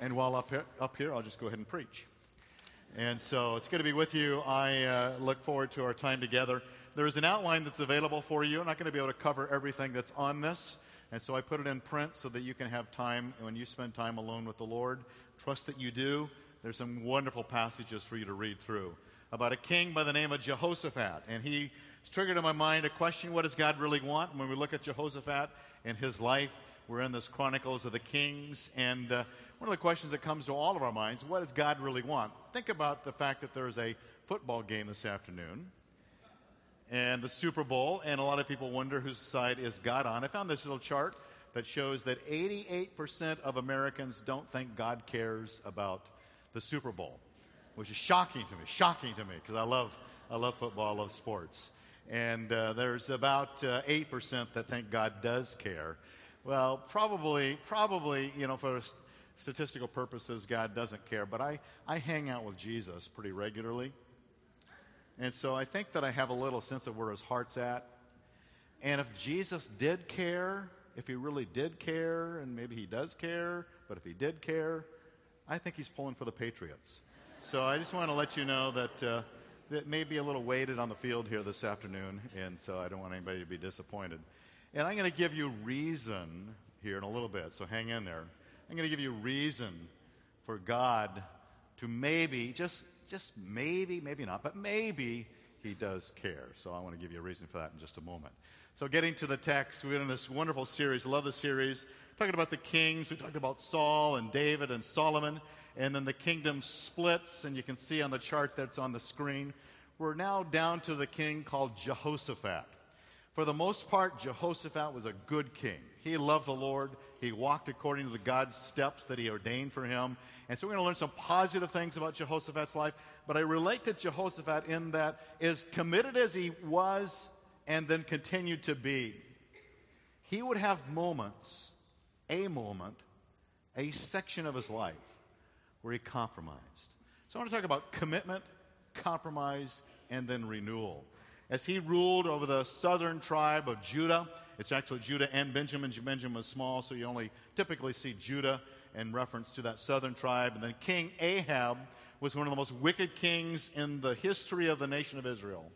And while up here, up here, I'll just go ahead and preach. And so it's good to be with you. I uh, look forward to our time together. There is an outline that's available for you. I'm not going to be able to cover everything that's on this. And so I put it in print so that you can have time when you spend time alone with the Lord. Trust that you do. There's some wonderful passages for you to read through about a king by the name of Jehoshaphat. And he triggered in my mind a question what does God really want? When we look at Jehoshaphat and his life, we're in this Chronicles of the Kings, and uh, one of the questions that comes to all of our minds what does God really want? Think about the fact that there's a football game this afternoon and the Super Bowl, and a lot of people wonder whose side is God on. I found this little chart that shows that 88% of Americans don't think God cares about the Super Bowl, which is shocking to me, shocking to me, because I love, I love football, I love sports. And uh, there's about uh, 8% that think God does care. Well, probably, probably, you know, for statistical purposes, God doesn't care. But I, I hang out with Jesus pretty regularly. And so I think that I have a little sense of where his heart's at. And if Jesus did care, if he really did care, and maybe he does care, but if he did care, I think he's pulling for the Patriots. So I just want to let you know that uh, that may be a little weighted on the field here this afternoon, and so I don't want anybody to be disappointed. And I'm going to give you reason here in a little bit, so hang in there. I'm going to give you reason for God to maybe, just, just maybe, maybe not, but maybe he does care. So I want to give you a reason for that in just a moment. So getting to the text, we're in this wonderful series. Love the series. Talking about the kings. We talked about Saul and David and Solomon. And then the kingdom splits, and you can see on the chart that's on the screen. We're now down to the king called Jehoshaphat. For the most part, Jehoshaphat was a good king. He loved the Lord. He walked according to the God's steps that he ordained for him. And so we're going to learn some positive things about Jehoshaphat's life. But I relate to Jehoshaphat in that, as committed as he was and then continued to be, he would have moments, a moment, a section of his life where he compromised. So I want to talk about commitment, compromise, and then renewal as he ruled over the southern tribe of Judah. It's actually Judah and Benjamin. Benjamin was small, so you only typically see Judah in reference to that southern tribe. And then King Ahab was one of the most wicked kings in the history of the nation of Israel.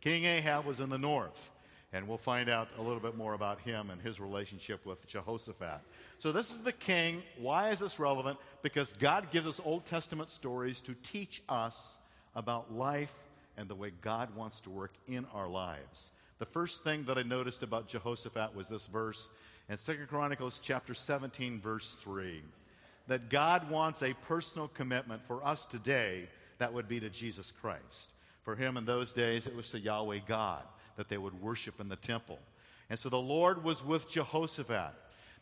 King Ahab was in the north. And we'll find out a little bit more about him and his relationship with Jehoshaphat. So, this is the king. Why is this relevant? Because God gives us Old Testament stories to teach us about life and the way God wants to work in our lives. The first thing that I noticed about Jehoshaphat was this verse in 2 Chronicles chapter 17 verse 3 that God wants a personal commitment for us today that would be to Jesus Christ. For him in those days it was to Yahweh God that they would worship in the temple. And so the Lord was with Jehoshaphat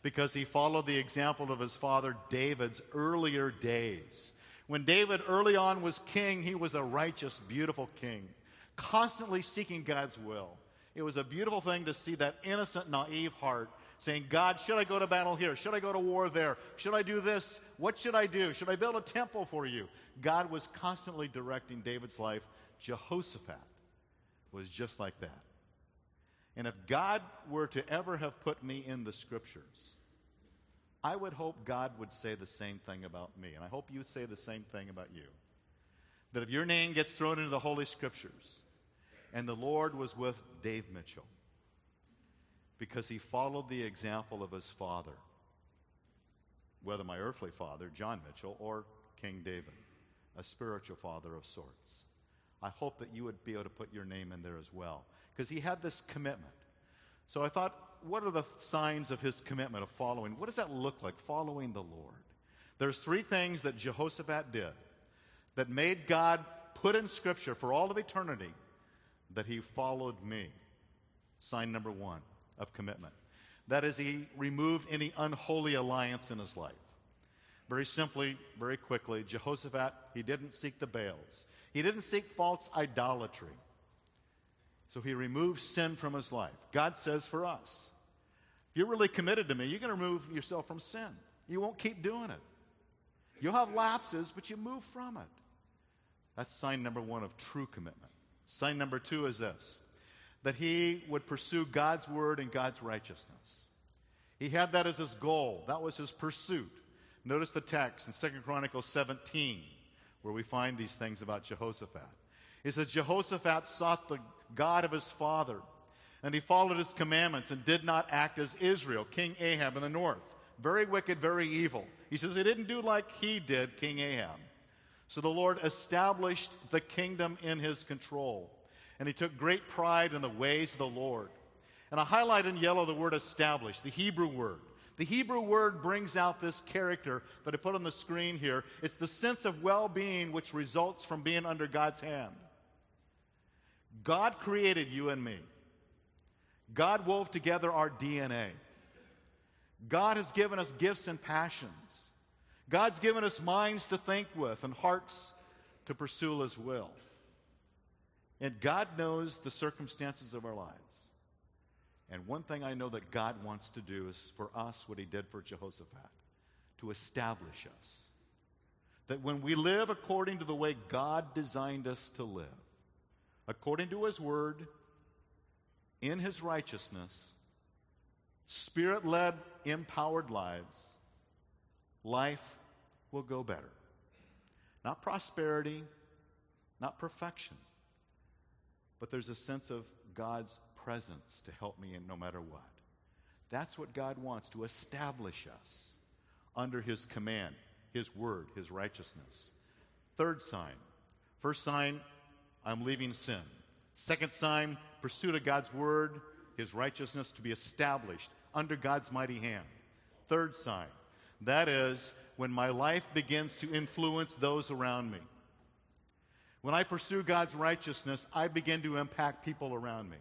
because he followed the example of his father David's earlier days. When David early on was king, he was a righteous, beautiful king, constantly seeking God's will. It was a beautiful thing to see that innocent, naive heart saying, God, should I go to battle here? Should I go to war there? Should I do this? What should I do? Should I build a temple for you? God was constantly directing David's life. Jehoshaphat was just like that. And if God were to ever have put me in the scriptures, I would hope God would say the same thing about me. And I hope you say the same thing about you. That if your name gets thrown into the Holy Scriptures, and the Lord was with Dave Mitchell because he followed the example of his father, whether my earthly father, John Mitchell, or King David, a spiritual father of sorts. I hope that you would be able to put your name in there as well because he had this commitment. So I thought, what are the signs of his commitment of following? What does that look like, following the Lord? There's three things that Jehoshaphat did that made God put in Scripture for all of eternity that he followed me. Sign number one of commitment. That is, he removed any unholy alliance in his life. Very simply, very quickly, Jehoshaphat, he didn't seek the Baals. He didn't seek false idolatry. So he removes sin from his life. God says for us, if you're really committed to me, you're going to remove yourself from sin. You won't keep doing it. You'll have lapses, but you move from it. That's sign number one of true commitment. Sign number two is this that he would pursue God's word and God's righteousness. He had that as his goal, that was his pursuit. Notice the text in 2 Chronicles 17, where we find these things about Jehoshaphat. It says, Jehoshaphat sought the God of his father, and he followed his commandments and did not act as Israel, King Ahab in the north. Very wicked, very evil. He says he didn't do like he did, King Ahab. So the Lord established the kingdom in his control, and he took great pride in the ways of the Lord. And I highlight in yellow the word established, the Hebrew word. The Hebrew word brings out this character that I put on the screen here. It's the sense of well being which results from being under God's hand. God created you and me. God wove together our DNA. God has given us gifts and passions. God's given us minds to think with and hearts to pursue His will. And God knows the circumstances of our lives. And one thing I know that God wants to do is for us what He did for Jehoshaphat to establish us. That when we live according to the way God designed us to live, according to His Word, in His righteousness, spirit led, empowered lives, life will go better. Not prosperity, not perfection, but there's a sense of God's presence to help me in no matter what. That's what God wants to establish us under His command, His word, His righteousness. Third sign. First sign, I'm leaving sin. Second sign, pursuit of God's word, His righteousness to be established under God's mighty hand. Third sign, that is when my life begins to influence those around me. When I pursue God's righteousness, I begin to impact people around me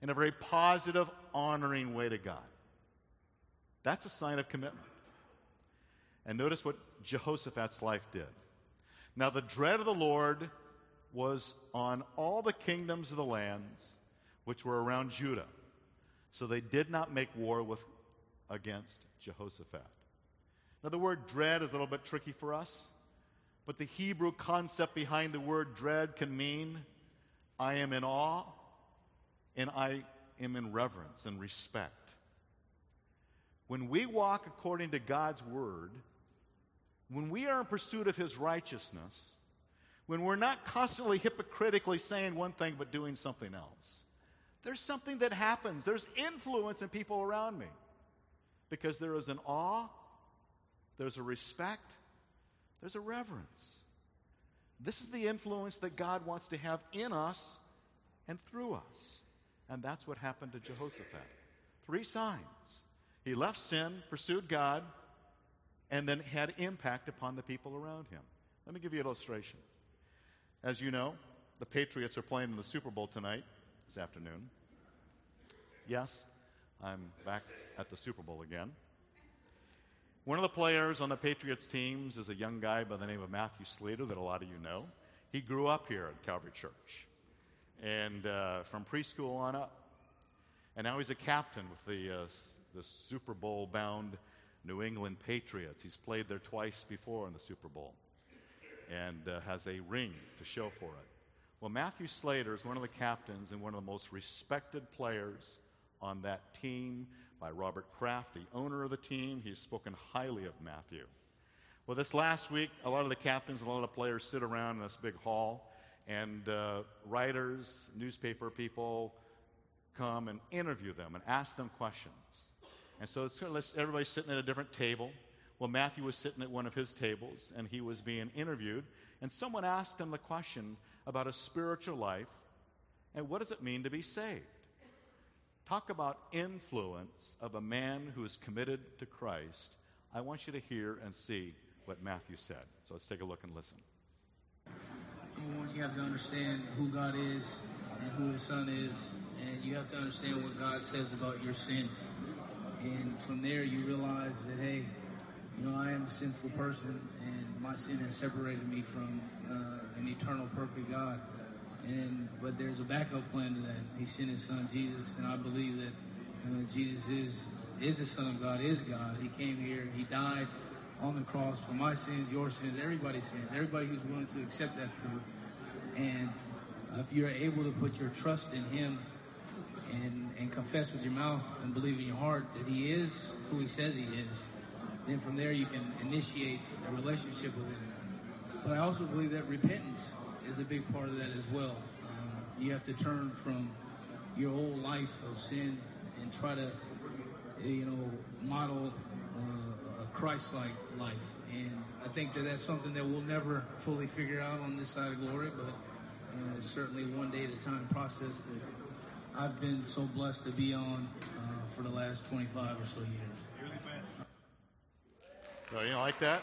in a very positive, honoring way to God. That's a sign of commitment. And notice what Jehoshaphat's life did. Now, the dread of the Lord was on all the kingdoms of the lands which were around Judah. So they did not make war with, against Jehoshaphat. Now, the word dread is a little bit tricky for us, but the Hebrew concept behind the word dread can mean I am in awe and I am in reverence and respect. When we walk according to God's word, when we are in pursuit of his righteousness, when we're not constantly hypocritically saying one thing but doing something else, there's something that happens. There's influence in people around me because there is an awe, there's a respect, there's a reverence. This is the influence that God wants to have in us and through us. And that's what happened to Jehoshaphat. Three signs. He left sin, pursued God, and then had impact upon the people around him. Let me give you an illustration. As you know, the Patriots are playing in the Super Bowl tonight, this afternoon. Yes, I'm back at the Super Bowl again. One of the players on the Patriots teams is a young guy by the name of Matthew Slater that a lot of you know. He grew up here at Calvary Church and uh, from preschool on up. And now he's a captain with the, uh, the Super Bowl bound New England Patriots. He's played there twice before in the Super Bowl and uh, has a ring to show for it. Well, Matthew Slater is one of the captains and one of the most respected players on that team by Robert Kraft, the owner of the team. He's spoken highly of Matthew. Well, this last week, a lot of the captains and a lot of the players sit around in this big hall and uh, writers, newspaper people come and interview them and ask them questions. And so it's, everybody's sitting at a different table. Well, Matthew was sitting at one of his tables and he was being interviewed, and someone asked him the question about a spiritual life and what does it mean to be saved? Talk about influence of a man who is committed to Christ. I want you to hear and see what Matthew said. So let's take a look and listen you have to understand who God is and who His Son is, and you have to understand what God says about your sin. And from there, you realize that, hey, you know, I am a sinful person, and my sin has separated me from uh, an eternal, perfect God. And but there's a backup plan to that. He sent His Son Jesus, and I believe that know, Jesus is is the Son of God, is God. He came here, He died on the cross for my sins, your sins, everybody's sins, everybody who's willing to accept that truth. And if you're able to put your trust in Him and, and confess with your mouth and believe in your heart that He is who He says He is, then from there you can initiate a relationship with Him. But I also believe that repentance is a big part of that as well. Um, you have to turn from your old life of sin and try to, you know, model uh, a Christ-like life. And I think that that's something that we'll never fully figure out on this side of glory, but uh, it's certainly one day at a time process that I've been so blessed to be on uh, for the last 25 or so years. So you like that?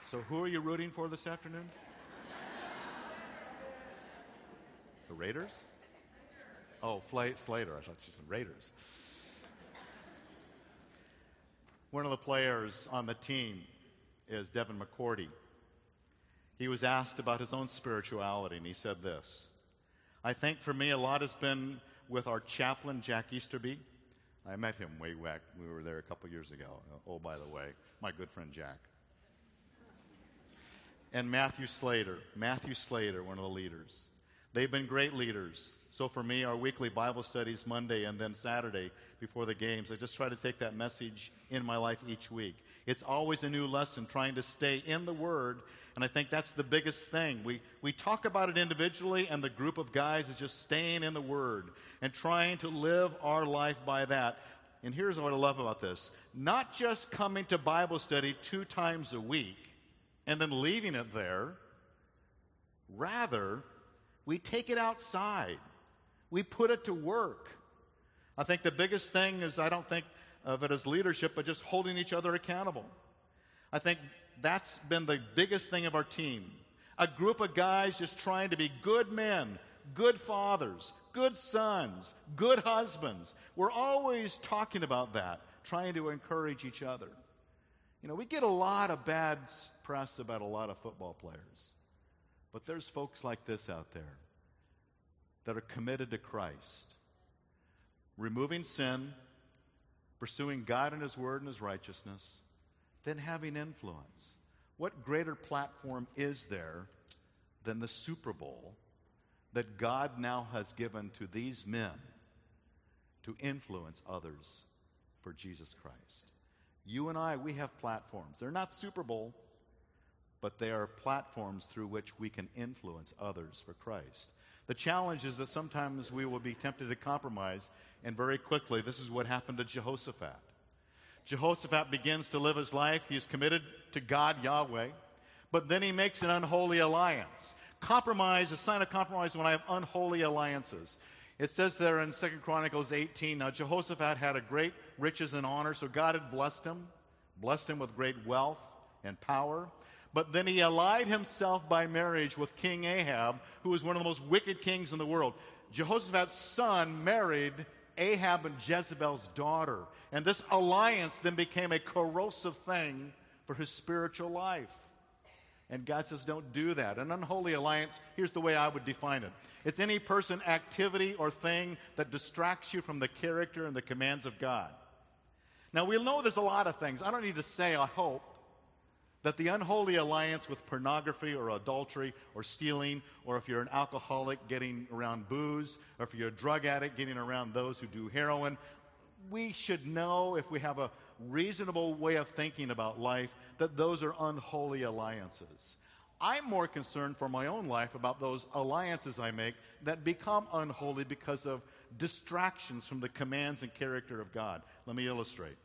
So who are you rooting for this afternoon? The Raiders? Oh, Slater. I thought you said Raiders. One of the players on the team is Devin McCourty. He was asked about his own spirituality, and he said this I think for me, a lot has been with our chaplain, Jack Easterby. I met him way back. We were there a couple years ago. Oh, by the way, my good friend Jack. And Matthew Slater. Matthew Slater, one of the leaders. They've been great leaders. So for me, our weekly Bible studies Monday and then Saturday before the games, I just try to take that message in my life each week. It's always a new lesson trying to stay in the Word, and I think that's the biggest thing. We, we talk about it individually, and the group of guys is just staying in the Word and trying to live our life by that. And here's what I love about this not just coming to Bible study two times a week and then leaving it there, rather, we take it outside. We put it to work. I think the biggest thing is I don't think of it as leadership, but just holding each other accountable. I think that's been the biggest thing of our team. A group of guys just trying to be good men, good fathers, good sons, good husbands. We're always talking about that, trying to encourage each other. You know, we get a lot of bad press about a lot of football players. But there's folks like this out there that are committed to Christ, removing sin, pursuing God and His Word and His righteousness, then having influence. What greater platform is there than the Super Bowl that God now has given to these men to influence others for Jesus Christ? You and I, we have platforms. They're not Super Bowl, but they are platforms through which we can influence others for Christ. The challenge is that sometimes we will be tempted to compromise, and very quickly, this is what happened to Jehoshaphat. Jehoshaphat begins to live his life. He is committed to God, Yahweh, but then he makes an unholy alliance. Compromise, a sign of compromise when I have unholy alliances. It says there in 2 Chronicles 18 now Jehoshaphat had a great riches and honor, so God had blessed him, blessed him with great wealth and power. But then he allied himself by marriage with King Ahab, who was one of the most wicked kings in the world. Jehoshaphat's son married Ahab and Jezebel's daughter. And this alliance then became a corrosive thing for his spiritual life. And God says, don't do that. An unholy alliance, here's the way I would define it it's any person, activity, or thing that distracts you from the character and the commands of God. Now, we know there's a lot of things. I don't need to say, I hope, that the unholy alliance with pornography or adultery or stealing, or if you're an alcoholic getting around booze, or if you're a drug addict getting around those who do heroin, we should know if we have a reasonable way of thinking about life that those are unholy alliances. I'm more concerned for my own life about those alliances I make that become unholy because of distractions from the commands and character of God. Let me illustrate.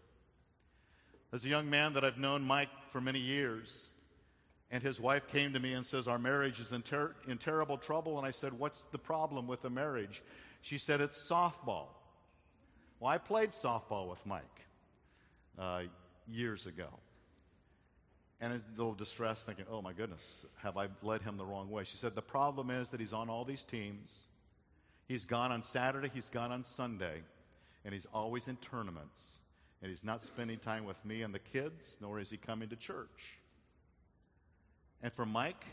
As a young man that I've known Mike for many years, and his wife came to me and says, Our marriage is in, ter- in terrible trouble. And I said, What's the problem with the marriage? She said, It's softball. Well, I played softball with Mike uh, years ago. And a little distressed, thinking, Oh my goodness, have I led him the wrong way? She said, The problem is that he's on all these teams. He's gone on Saturday, he's gone on Sunday, and he's always in tournaments and he's not spending time with me and the kids, nor is he coming to church. And for Mike,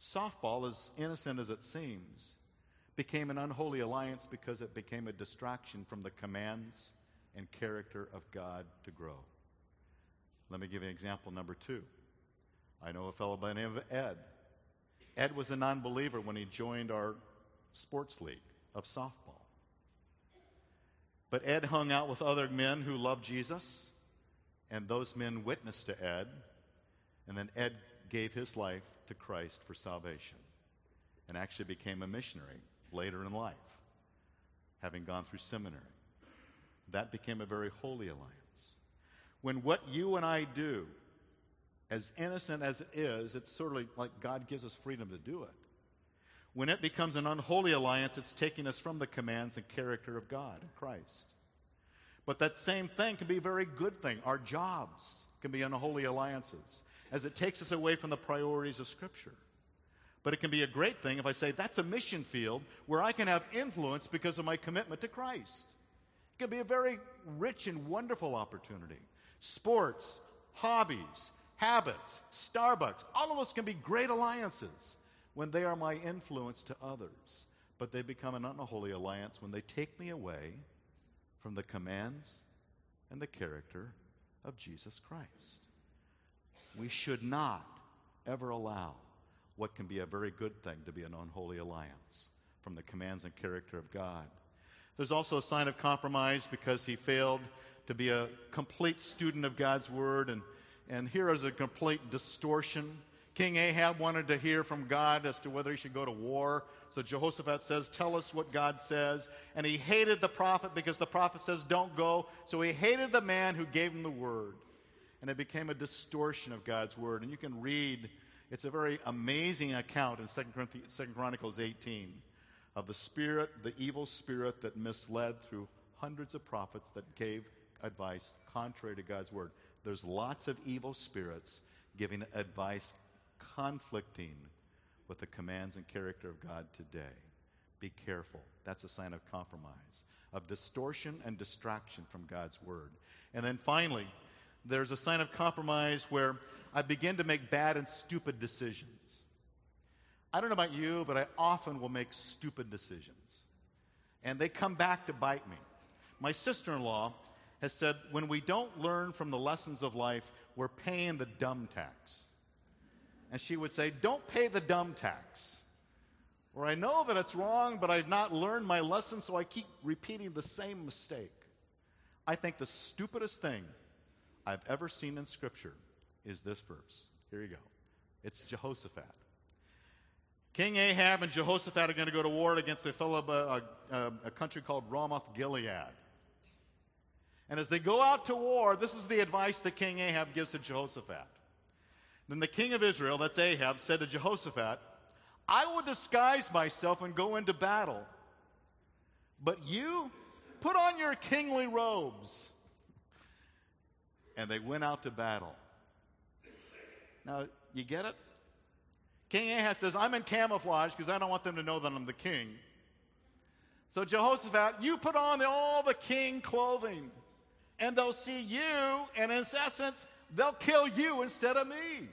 softball, as innocent as it seems, became an unholy alliance because it became a distraction from the commands and character of God to grow. Let me give you an example number two. I know a fellow by the name of Ed. Ed was a non believer when he joined our sports league of softball. But Ed hung out with other men who loved Jesus, and those men witnessed to Ed, and then Ed gave his life to Christ for salvation and actually became a missionary later in life, having gone through seminary. That became a very holy alliance. When what you and I do, as innocent as it is, it's sort of like God gives us freedom to do it. When it becomes an unholy alliance, it's taking us from the commands and character of God and Christ. But that same thing can be a very good thing. Our jobs can be unholy alliances as it takes us away from the priorities of Scripture. But it can be a great thing if I say that's a mission field where I can have influence because of my commitment to Christ. It can be a very rich and wonderful opportunity. Sports, hobbies, habits, Starbucks, all of those can be great alliances when they are my influence to others. But they become an unholy alliance when they take me away from the commands and the character of Jesus Christ. We should not ever allow what can be a very good thing to be an unholy alliance from the commands and character of God. There's also a sign of compromise because he failed to be a complete student of God's word, and, and here is a complete distortion. King Ahab wanted to hear from God as to whether he should go to war. So Jehoshaphat says, Tell us what God says. And he hated the prophet because the prophet says, Don't go. So he hated the man who gave him the word. And it became a distortion of God's word. And you can read, it's a very amazing account in 2 Chronicles 18 of the spirit, the evil spirit that misled through hundreds of prophets that gave advice contrary to God's word. There's lots of evil spirits giving advice conflicting with the commands and character of God today. Be careful. That's a sign of compromise, of distortion and distraction from God's word. And then finally, there's a sign of compromise where I begin to make bad and stupid decisions. I don't know about you, but I often will make stupid decisions. And they come back to bite me. My sister in law has said when we don't learn from the lessons of life, we're paying the dumb tax. And she would say, Don't pay the dumb tax. Or I know that it's wrong, but I've not learned my lesson, so I keep repeating the same mistake. I think the stupidest thing I've ever seen in Scripture is this verse. Here you go. It's Jehoshaphat. King Ahab and Jehoshaphat are going to go to war against a fellow, uh, uh, a country called Ramoth Gilead. And as they go out to war, this is the advice that King Ahab gives to Jehoshaphat. Then the king of Israel, that's Ahab, said to Jehoshaphat, I will disguise myself and go into battle. But you, put on your kingly robes. And they went out to battle. Now, you get it? King Ahaz says, I'm in camouflage because I don't want them to know that I'm the king. So, Jehoshaphat, you put on all the king clothing, and they'll see you, and in essence, they'll kill you instead of me.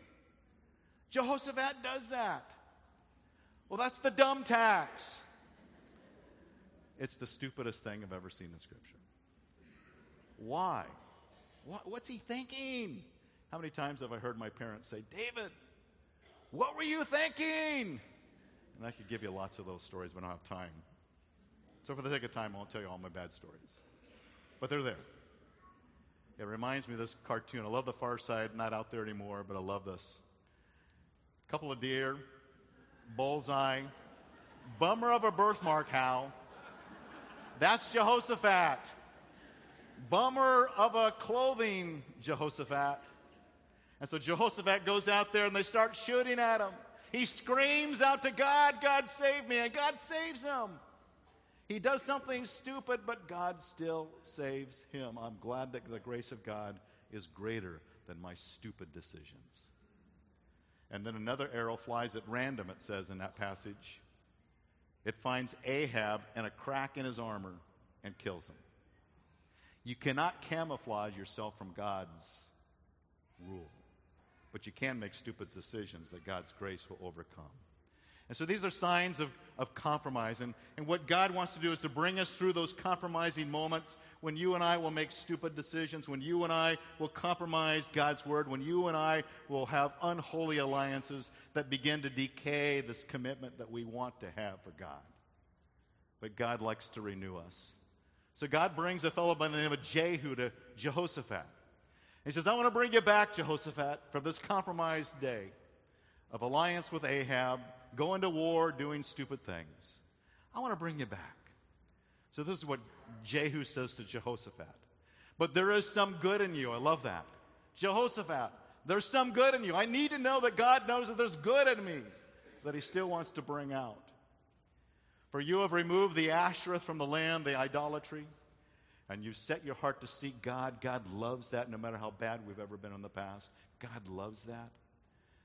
Jehoshaphat does that. Well, that's the dumb tax. It's the stupidest thing I've ever seen in Scripture. Why? What's he thinking? How many times have I heard my parents say, David, what were you thinking? And I could give you lots of those stories, but I don't have time. So, for the sake of time, I won't tell you all my bad stories. But they're there. It reminds me of this cartoon. I love the far side, not out there anymore, but I love this. Couple of deer, bullseye, bummer of a birthmark, Hal. That's Jehoshaphat. Bummer of a clothing, Jehoshaphat. And so Jehoshaphat goes out there and they start shooting at him. He screams out to God, God save me, and God saves him. He does something stupid, but God still saves him. I'm glad that the grace of God is greater than my stupid decisions. And then another arrow flies at random, it says in that passage. It finds Ahab in a crack in his armor and kills him. You cannot camouflage yourself from God's rule, but you can make stupid decisions that God's grace will overcome. And so these are signs of, of compromise. And, and what God wants to do is to bring us through those compromising moments when you and I will make stupid decisions, when you and I will compromise God's word, when you and I will have unholy alliances that begin to decay this commitment that we want to have for God. But God likes to renew us. So God brings a fellow by the name of Jehu to Jehoshaphat. He says, I want to bring you back, Jehoshaphat, from this compromised day of alliance with Ahab, going to war, doing stupid things. I want to bring you back. So this is what Jehu says to Jehoshaphat. But there is some good in you. I love that. Jehoshaphat, there's some good in you. I need to know that God knows that there's good in me that he still wants to bring out. For you have removed the Asherah from the land, the idolatry, and you set your heart to seek God. God loves that no matter how bad we've ever been in the past. God loves that.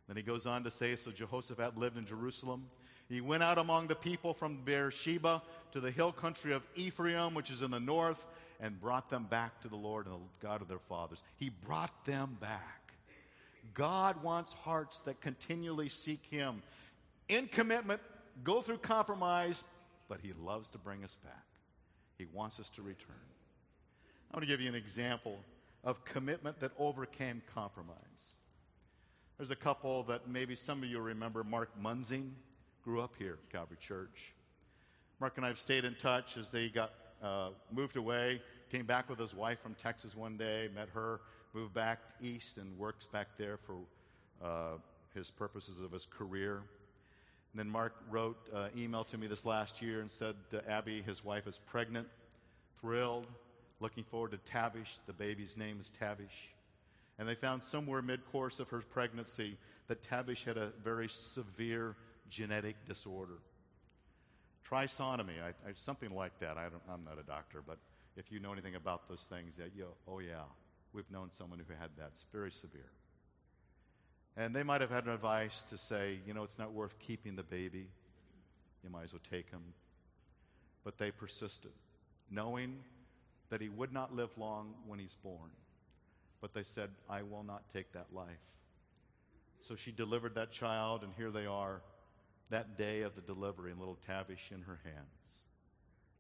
Then he goes on to say So Jehoshaphat lived in Jerusalem. He went out among the people from Beersheba to the hill country of Ephraim, which is in the north, and brought them back to the Lord and the God of their fathers. He brought them back. God wants hearts that continually seek Him in commitment, go through compromise, but He loves to bring us back. He wants us to return. I want to give you an example of commitment that overcame compromise. There's a couple that maybe some of you remember. Mark Munzing grew up here Calvary Church. Mark and I have stayed in touch as they got uh, moved away. Came back with his wife from Texas one day, met her, moved back east, and works back there for uh, his purposes of his career. And then Mark wrote uh, email to me this last year and said Abby, his wife, is pregnant, thrilled, looking forward to Tavish. The baby's name is Tavish. And they found somewhere mid course of her pregnancy that Tavish had a very severe genetic disorder. Trisomy, I, I, something like that. I am not a doctor, but if you know anything about those things, that you, oh yeah, we've known someone who had that. It's very severe. And they might have had advice to say, you know, it's not worth keeping the baby. You might as well take him. But they persisted, knowing that he would not live long when he's born. But they said, I will not take that life. So she delivered that child, and here they are, that day of the delivery, and little Tavish in her hands.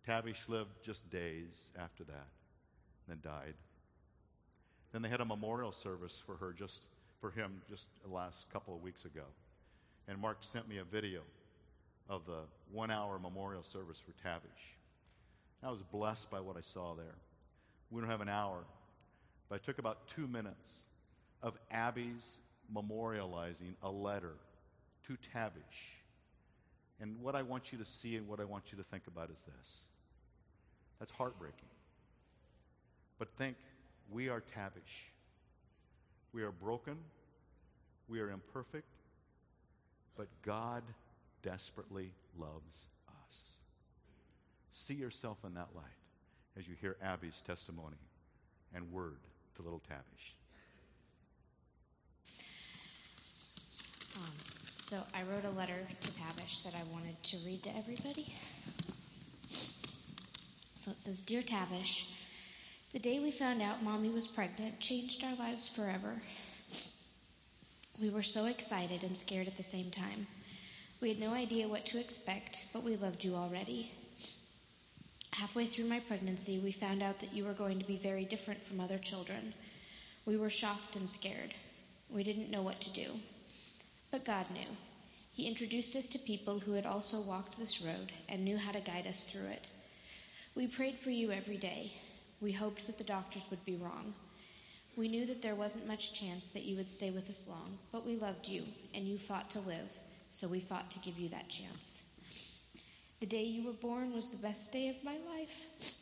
Tavish lived just days after that, then died. Then they had a memorial service for her, just for him, just the last couple of weeks ago. And Mark sent me a video of the one-hour memorial service for Tavish. I was blessed by what I saw there. We don't have an hour, but I took about two minutes of Abby's memorializing a letter to Tavish. And what I want you to see and what I want you to think about is this. That's heartbreaking. But think, we are Tavish. We are broken. We are imperfect. But God desperately loves us. See yourself in that light as you hear Abby's testimony and word to little Tavish. Um, so I wrote a letter to Tavish that I wanted to read to everybody. So it says Dear Tavish, the day we found out mommy was pregnant changed our lives forever. We were so excited and scared at the same time. We had no idea what to expect, but we loved you already. Halfway through my pregnancy, we found out that you were going to be very different from other children. We were shocked and scared. We didn't know what to do. But God knew. He introduced us to people who had also walked this road and knew how to guide us through it. We prayed for you every day. We hoped that the doctors would be wrong. We knew that there wasn't much chance that you would stay with us long, but we loved you, and you fought to live, so we fought to give you that chance. The day you were born was the best day of my life.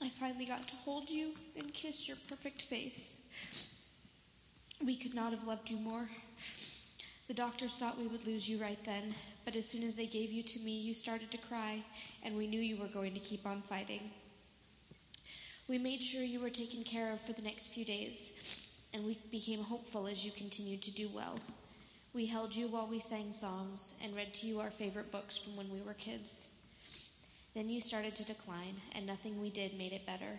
I finally got to hold you and kiss your perfect face. We could not have loved you more. The doctors thought we would lose you right then, but as soon as they gave you to me, you started to cry, and we knew you were going to keep on fighting. We made sure you were taken care of for the next few days and we became hopeful as you continued to do well. We held you while we sang songs and read to you our favorite books from when we were kids. Then you started to decline, and nothing we did made it better.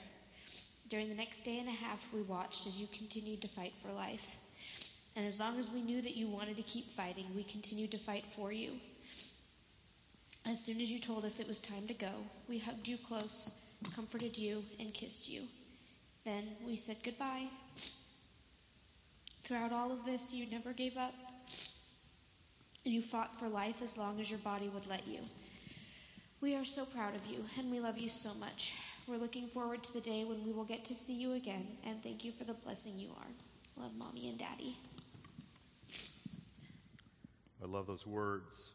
During the next day and a half, we watched as you continued to fight for life. And as long as we knew that you wanted to keep fighting, we continued to fight for you. As soon as you told us it was time to go, we hugged you close, comforted you, and kissed you. Then we said goodbye Throughout all of this, you never gave up. You fought for life as long as your body would let you. We are so proud of you, and we love you so much. We're looking forward to the day when we will get to see you again, and thank you for the blessing you are. Love, Mommy and Daddy. I love those words.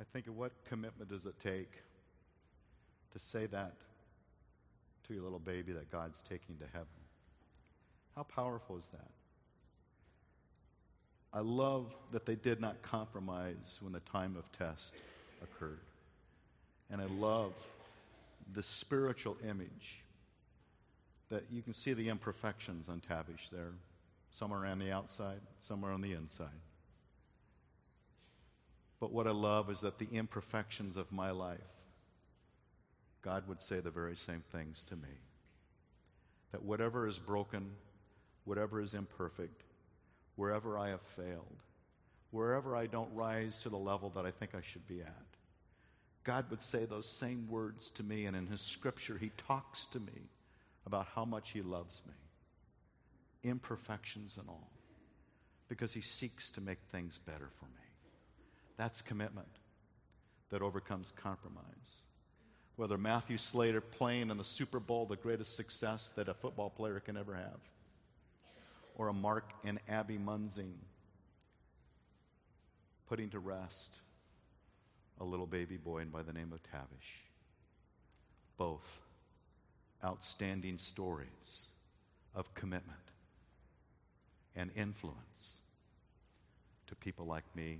I think of what commitment does it take to say that to your little baby that God's taking to heaven? How powerful is that? I love that they did not compromise when the time of test occurred. And I love the spiritual image that you can see the imperfections on Tavish there. Some are on the outside, some are on the inside. But what I love is that the imperfections of my life, God would say the very same things to me. That whatever is broken, whatever is imperfect, wherever I have failed, wherever I don't rise to the level that I think I should be at, God would say those same words to me, and in His scripture, He talks to me about how much He loves me, imperfections and all, because He seeks to make things better for me. That's commitment that overcomes compromise. Whether Matthew Slater playing in the Super Bowl, the greatest success that a football player can ever have, or a Mark and Abby Munzing putting to rest a little baby boy by the name of Tavish. Both outstanding stories of commitment and influence to people like me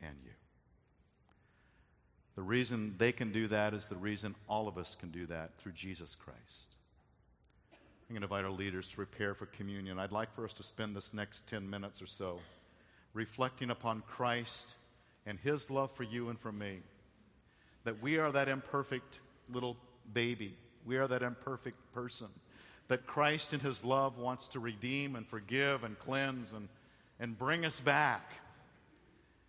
and you. The reason they can do that is the reason all of us can do that through Jesus Christ. I'm going to invite our leaders to prepare for communion. I'd like for us to spend this next 10 minutes or so reflecting upon Christ and his love for you and for me. That we are that imperfect little baby, we are that imperfect person. That Christ in his love wants to redeem and forgive and cleanse and, and bring us back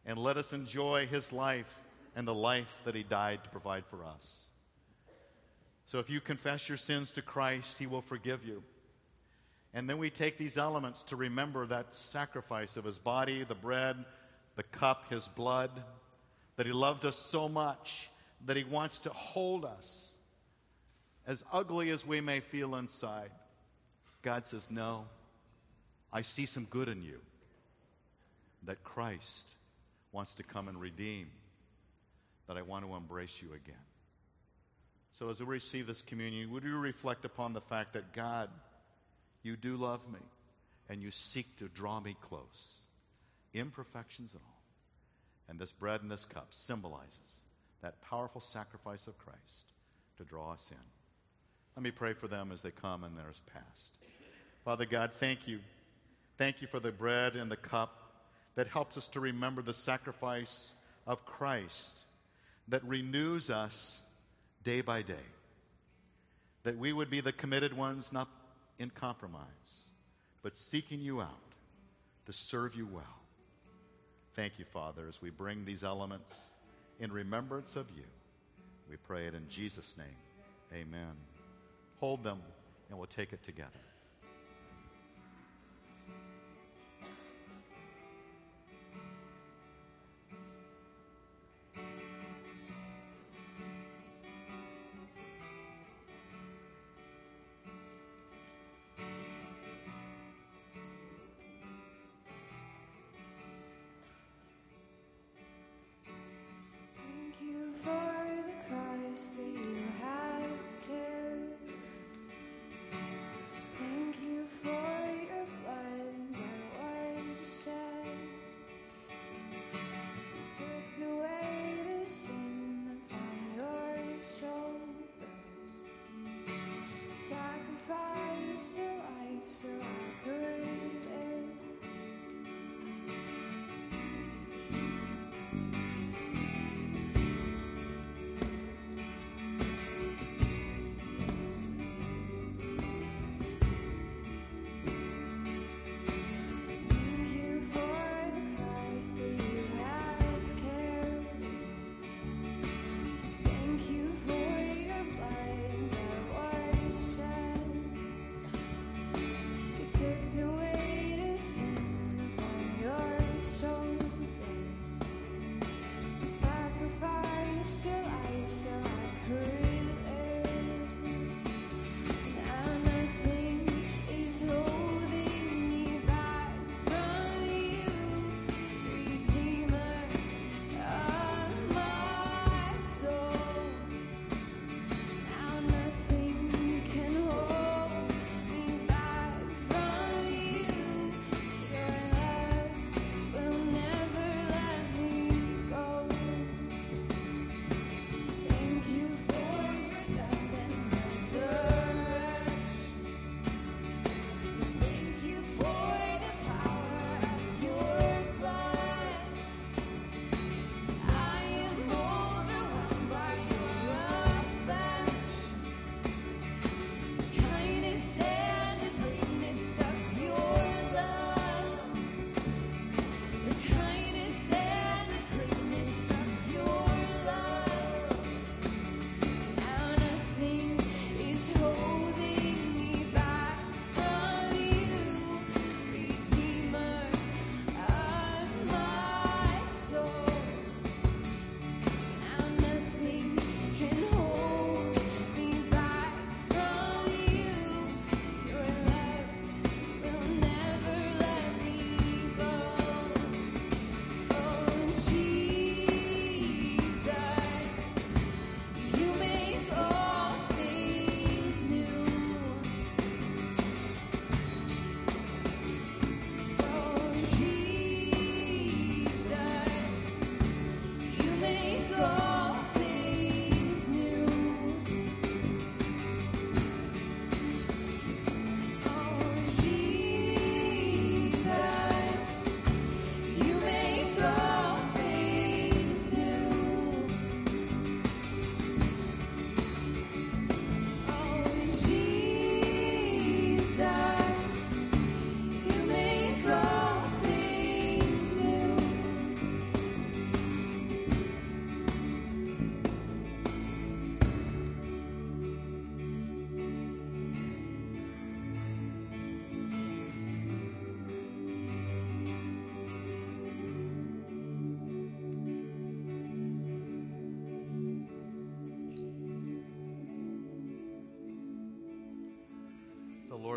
and let us enjoy his life and the life that he died to provide for us. So if you confess your sins to Christ, he will forgive you. And then we take these elements to remember that sacrifice of his body, the bread, the cup, his blood, that he loved us so much that he wants to hold us. As ugly as we may feel inside, God says, No, I see some good in you. That Christ wants to come and redeem, that I want to embrace you again. So, as we receive this communion, would you reflect upon the fact that God, you do love me and you seek to draw me close? imperfections and all. And this bread and this cup symbolizes that powerful sacrifice of Christ to draw us in. Let me pray for them as they come and theirs past. Father God, thank you. Thank you for the bread and the cup that helps us to remember the sacrifice of Christ that renews us day by day. That we would be the committed ones, not in compromise, but seeking you out to serve you well. Thank you, Father, as we bring these elements in remembrance of you. We pray it in Jesus' name. Amen. Hold them, and we'll take it together.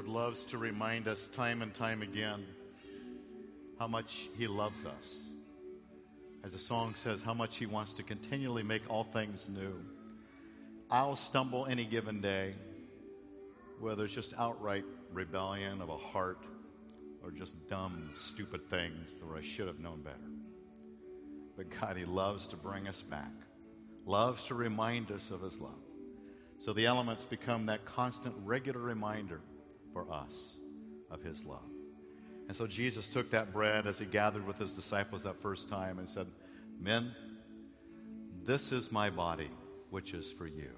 Lord loves to remind us time and time again how much He loves us. As the song says, how much He wants to continually make all things new. I'll stumble any given day, whether it's just outright rebellion of a heart or just dumb, stupid things that I should have known better. But God, He loves to bring us back, loves to remind us of His love. So the elements become that constant, regular reminder for us of His love. And so Jesus took that bread as He gathered with His disciples that first time and said, Men, this is my body, which is for you.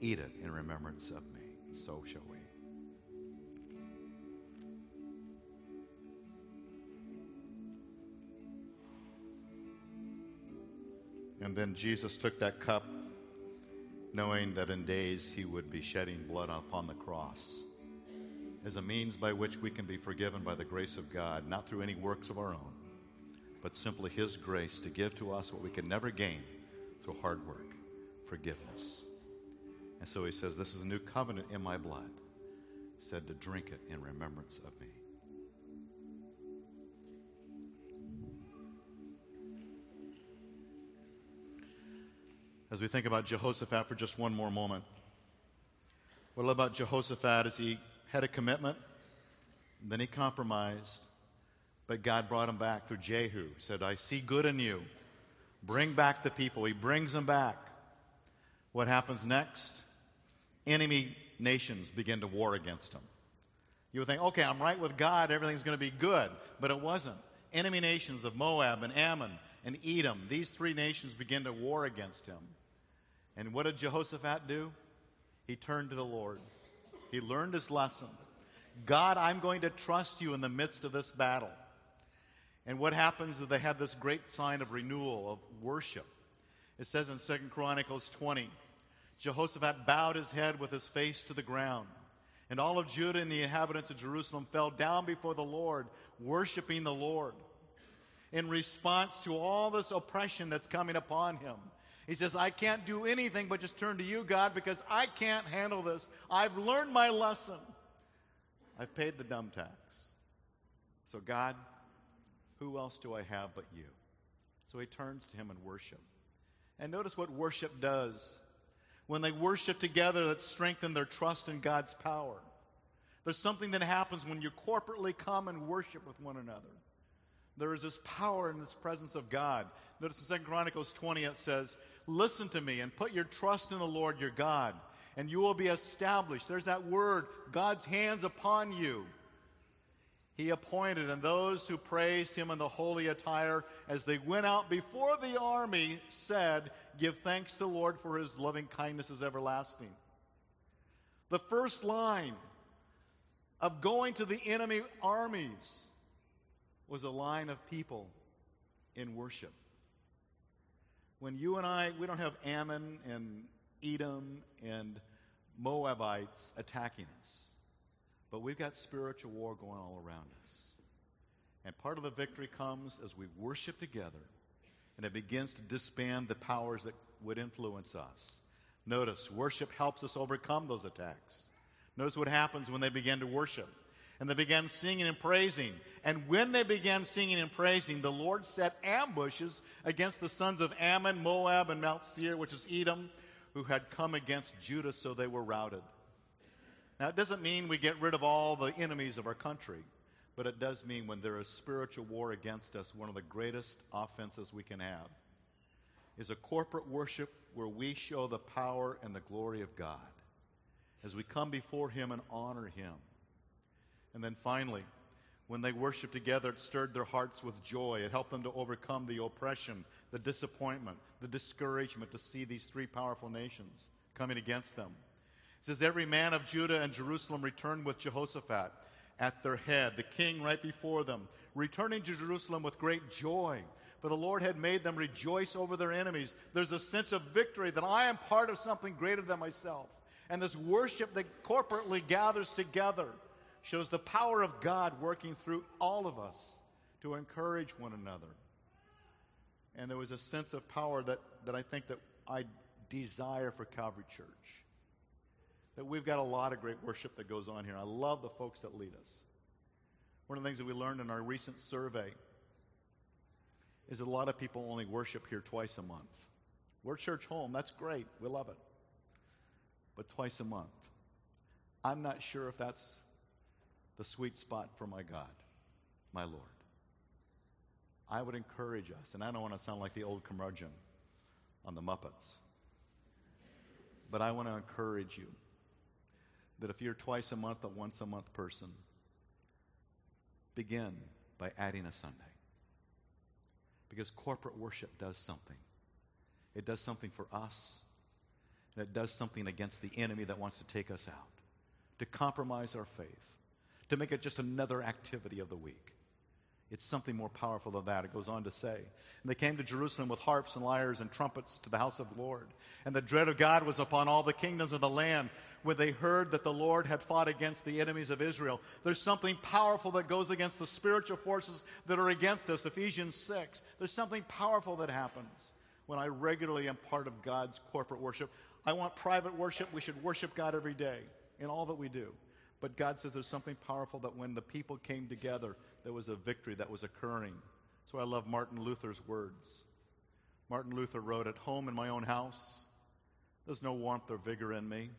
Eat it in remembrance of me. So shall we. And then Jesus took that cup, knowing that in days he would be shedding blood upon the cross as a means by which we can be forgiven by the grace of God, not through any works of our own, but simply his grace to give to us what we can never gain through hard work forgiveness. And so he says, This is a new covenant in my blood. He said to drink it in remembrance of me. as we think about Jehoshaphat for just one more moment. What about Jehoshaphat is he had a commitment, then he compromised, but God brought him back through Jehu. Said, I see good in you. Bring back the people. He brings them back. What happens next? Enemy nations begin to war against him. You would think, okay, I'm right with God, everything's going to be good. But it wasn't. Enemy nations of Moab and Ammon and Edom, these three nations begin to war against him. And what did Jehoshaphat do? He turned to the Lord. He learned his lesson. God, I'm going to trust you in the midst of this battle. And what happens is they had this great sign of renewal, of worship. It says in Second Chronicles 20, Jehoshaphat bowed his head with his face to the ground. And all of Judah and the inhabitants of Jerusalem fell down before the Lord, worshiping the Lord. In response to all this oppression that's coming upon him, he says, I can't do anything but just turn to you, God, because I can't handle this. I've learned my lesson. I've paid the dumb tax. So, God, who else do I have but you? So he turns to him in worship. And notice what worship does. When they worship together, that strengthens their trust in God's power. There's something that happens when you corporately come and worship with one another. There is this power in this presence of God. Notice in 2 Chronicles 20 it says, Listen to me and put your trust in the Lord your God, and you will be established. There's that word, God's hands upon you. He appointed, and those who praised him in the holy attire as they went out before the army said, Give thanks to the Lord for his loving kindness is everlasting. The first line of going to the enemy armies was a line of people in worship. When you and I, we don't have Ammon and Edom and Moabites attacking us, but we've got spiritual war going all around us. And part of the victory comes as we worship together and it begins to disband the powers that would influence us. Notice, worship helps us overcome those attacks. Notice what happens when they begin to worship and they began singing and praising. And when they began singing and praising, the Lord set ambushes against the sons of Ammon, Moab, and Mount Seir, which is Edom, who had come against Judah, so they were routed. Now, it doesn't mean we get rid of all the enemies of our country, but it does mean when there is spiritual war against us, one of the greatest offenses we can have is a corporate worship where we show the power and the glory of God as we come before Him and honor Him. And then finally, when they worshiped together, it stirred their hearts with joy. It helped them to overcome the oppression, the disappointment, the discouragement to see these three powerful nations coming against them. It says, Every man of Judah and Jerusalem returned with Jehoshaphat at their head, the king right before them, returning to Jerusalem with great joy. For the Lord had made them rejoice over their enemies. There's a sense of victory that I am part of something greater than myself. And this worship that corporately gathers together shows the power of God working through all of us to encourage one another. And there was a sense of power that, that I think that I desire for Calvary Church. that we've got a lot of great worship that goes on here. I love the folks that lead us. One of the things that we learned in our recent survey is that a lot of people only worship here twice a month. We're church home. That's great. We love it. But twice a month. I'm not sure if that's the sweet spot for my God, my Lord. I would encourage us, and I don't want to sound like the old curmudgeon on the Muppets, but I want to encourage you that if you're twice a month, a once a month person, begin by adding a Sunday. Because corporate worship does something. It does something for us, and it does something against the enemy that wants to take us out, to compromise our faith, to make it just another activity of the week. It's something more powerful than that. It goes on to say. And they came to Jerusalem with harps and lyres and trumpets to the house of the Lord. And the dread of God was upon all the kingdoms of the land when they heard that the Lord had fought against the enemies of Israel. There's something powerful that goes against the spiritual forces that are against us. Ephesians 6. There's something powerful that happens when I regularly am part of God's corporate worship. I want private worship. We should worship God every day in all that we do. But God says there's something powerful that when the people came together, there was a victory that was occurring. So I love Martin Luther's words. Martin Luther wrote, At home in my own house, there's no warmth or vigor in me.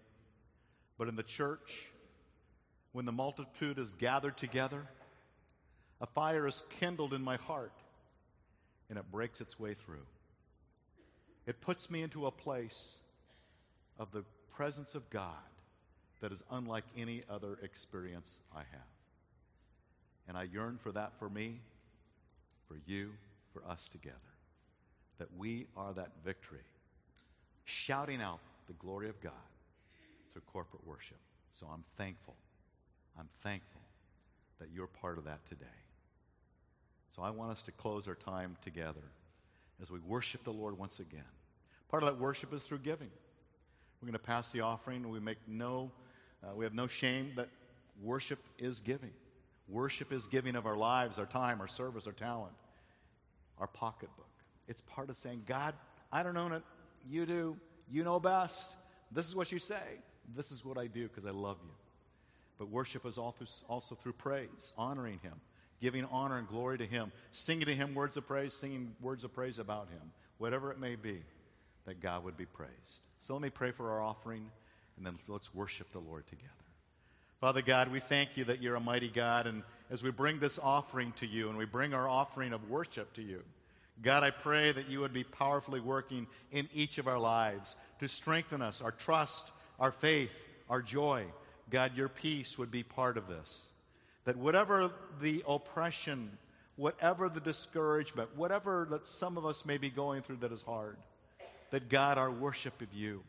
But in the church, when the multitude is gathered together, a fire is kindled in my heart and it breaks its way through. It puts me into a place of the presence of God that is unlike any other experience I have. And I yearn for that for me, for you, for us together. That we are that victory, shouting out the glory of God through corporate worship. So I'm thankful. I'm thankful that you're part of that today. So I want us to close our time together as we worship the Lord once again. Part of that worship is through giving. We're going to pass the offering. We make no uh, we have no shame that worship is giving. Worship is giving of our lives, our time, our service, our talent, our pocketbook. It's part of saying, God, I don't own it. You do. You know best. This is what you say. This is what I do because I love you. But worship is also through praise, honoring Him, giving honor and glory to Him, singing to Him words of praise, singing words of praise about Him, whatever it may be, that God would be praised. So let me pray for our offering and then let's worship the Lord together. Father God, we thank you that you're a mighty God. And as we bring this offering to you and we bring our offering of worship to you, God, I pray that you would be powerfully working in each of our lives to strengthen us, our trust, our faith, our joy. God, your peace would be part of this. That whatever the oppression, whatever the discouragement, whatever that some of us may be going through that is hard, that God, our worship of you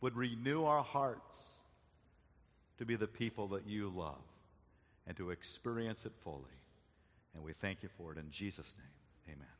would renew our hearts to be the people that you love and to experience it fully. And we thank you for it in Jesus' name. Amen.